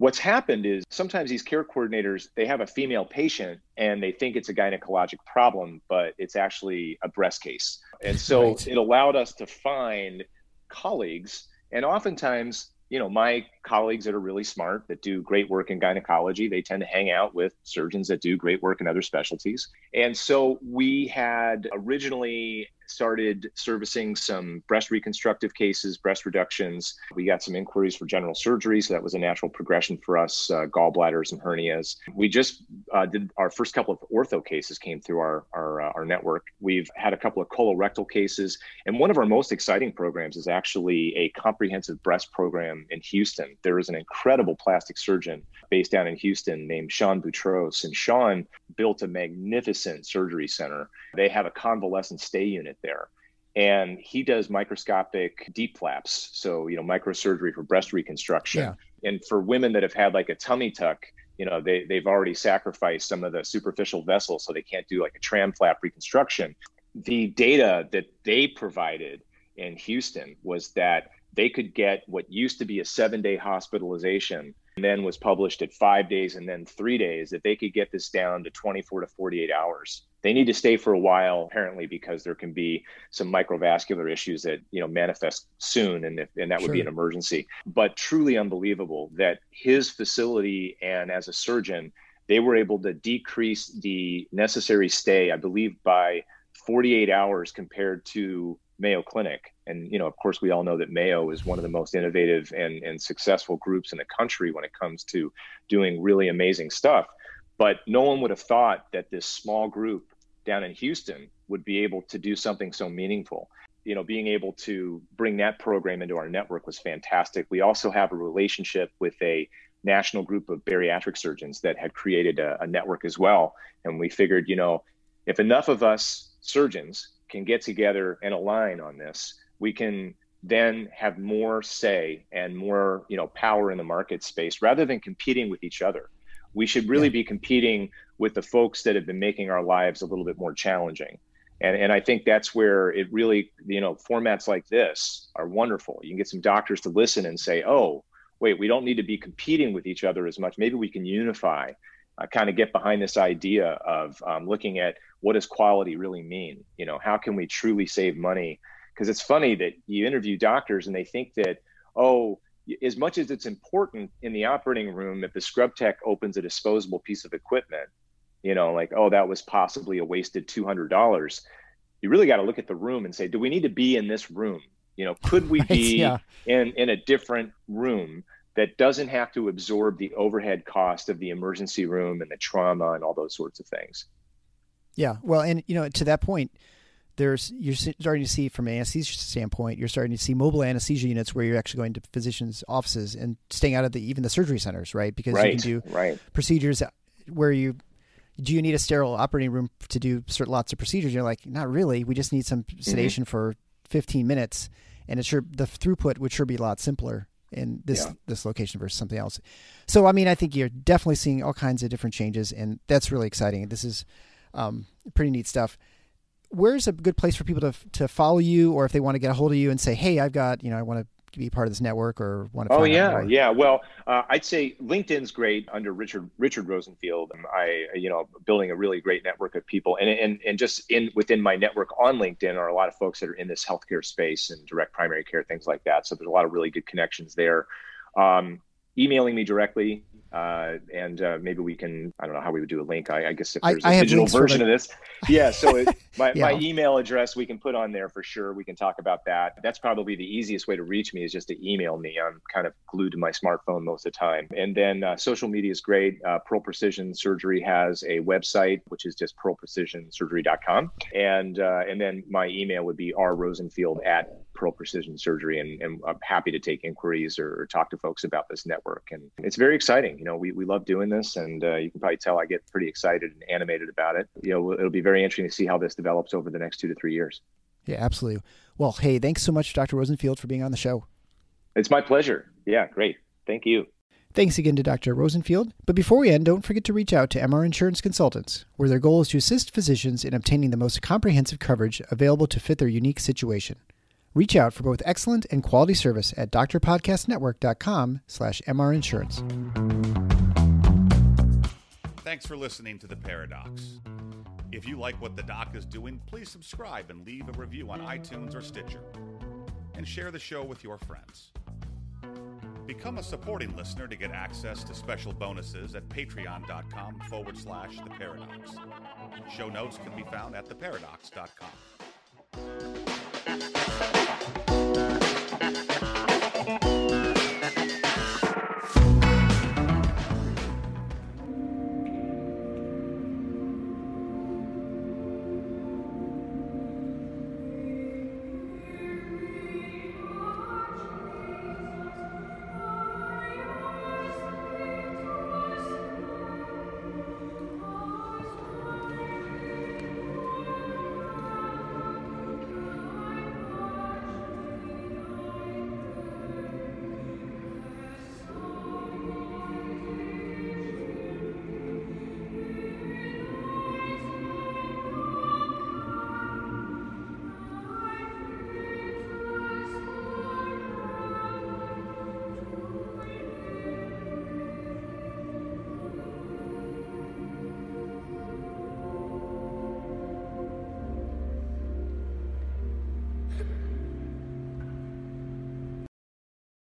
What's happened is sometimes these care coordinators they have a female patient and they think it's a gynecologic problem, but it's actually a breast case. And so right. it allowed us to find colleagues and oftentimes you know, my colleagues that are really smart, that do great work in gynecology, they tend to hang out with surgeons that do great work in other specialties. And so we had originally started servicing some breast reconstructive cases, breast reductions. We got some inquiries for general surgery, so that was a natural progression for us, uh, gallbladders and hernias. We just uh, did our first couple of ortho cases came through our our, uh, our network. We've had a couple of colorectal cases, and one of our most exciting programs is actually a comprehensive breast program in Houston. There is an incredible plastic surgeon based down in Houston named Sean Boutros, and Sean built a magnificent surgery center. They have a convalescent stay unit there. And he does microscopic DIEP flaps. So, you know, microsurgery for breast reconstruction. Yeah. And for women that have had like a tummy tuck, you know, they, they've already sacrificed some of the superficial vessels, so they can't do like a tram flap reconstruction. The data that they provided in Houston was that they could get what used to be a seven day hospitalization then was published at five days and then three days, that they could get this down to 24 to 48 hours. They need to stay for a while, apparently, because there can be some microvascular issues that you know manifest soon, and if, and that sure. would be an emergency. But truly unbelievable that his facility and as a surgeon, they were able to decrease the necessary stay, I believe, by 48 hours compared to Mayo Clinic. And, you know, of course, we all know that Mayo is one of the most innovative and, and successful groups in the country when it comes to doing really amazing stuff. But no one would have thought that this small group down in Houston would be able to do something so meaningful. You know, being able to bring that program into our network was fantastic. We also have a relationship with a national group of bariatric surgeons that had created a, a network as well. And we figured, you know, if enough of us surgeons can get together and align on this, we can then have more say and more you know power in the market space rather than competing with each other. We should really yeah. be competing with the folks that have been making our lives a little bit more challenging. And and i think that's where it really you know formats like this are wonderful. You can get some doctors to listen and say oh wait we don't need to be competing with each other as much. Maybe we can unify uh, kind of get behind this idea of um, looking at what does quality really mean? You know, how can we truly save money? Because it's funny that you interview doctors and they think that, oh, as much as it's important in the operating room if the scrub tech opens a disposable piece of equipment, you know, like, oh, that was possibly a wasted $200. You really got to look at the room and say, do we need to be in this room? You know, could we <laughs> be yeah. in, in a different room that doesn't have to absorb the overhead cost of the emergency room and the trauma and all those sorts of things. Yeah, well, and you know, to that point, there's you're starting to see from an anesthesia standpoint, you're starting to see mobile anesthesia units where you're actually going to physicians' offices and staying out of the even the surgery centers, right? Because right, you can do right. procedures where you do you need a sterile operating room to do certain lots of procedures? You're like, not really. We just need some sedation mm-hmm. for 15 minutes, and it sure the throughput would sure be a lot simpler in this yeah. this location versus something else. So I mean, I think you're definitely seeing all kinds of different changes, and that's really exciting. This is um, pretty neat stuff. Where's a good place for people to to follow you, or if they want to get a hold of you and say, "Hey, I've got you know, I want to be part of this network or want to oh yeah yeah. Well uh, i'd say linkedin's great under richard richard rosenfield. I you know building a really great network of people. And and, and just in within my network on linkedin are a lot of folks that are in this healthcare space and direct primary care things like that. So there's a lot of really good connections there. Um, emailing me directly uh, and uh, maybe we can i don't know how we would do a link. I, I guess if there's I, a I digital version of this. Yeah so it, <laughs> my, yeah. my email address we can put on there for sure. We can talk about that. That's probably the easiest way to reach me is just to email me. I'm kind of glued to my smartphone most of the time. And then uh, social media is great. Uh, pearl precision surgery has a website which is just pearlprecisionsurgery.com and uh, and then my email would be r rosenfield at Pearl Precision Surgery, and, and I'm happy to take inquiries or, or, talk to folks about this network. And it's very exciting. You know, we, we love doing this, and uh, you can probably tell I get pretty excited and animated about it. You know, it'll be very interesting to see how this develops over the next two to three years. Yeah, absolutely. Well, hey, thanks so much, Dr. Rosenfield, for being on the show. It's my pleasure. Yeah, great. Thank you. Thanks again to Dr. Rosenfield. But before we end, don't forget to reach out to MR Insurance Consultants, where their goal is to assist physicians in obtaining the most comprehensive coverage available to fit their unique situation. Reach out for both excellent and quality service at drpodcastnetwork.com slash mrinsurance. Thanks for listening to The Paradox. If you like what the doc is doing, please subscribe and leave a review on iTunes or Stitcher. And share the show with your friends. Become a supporting listener to get access to special bonuses at patreon.com forward slash the paradox. Show notes can be found at theparadox.com. Yeah.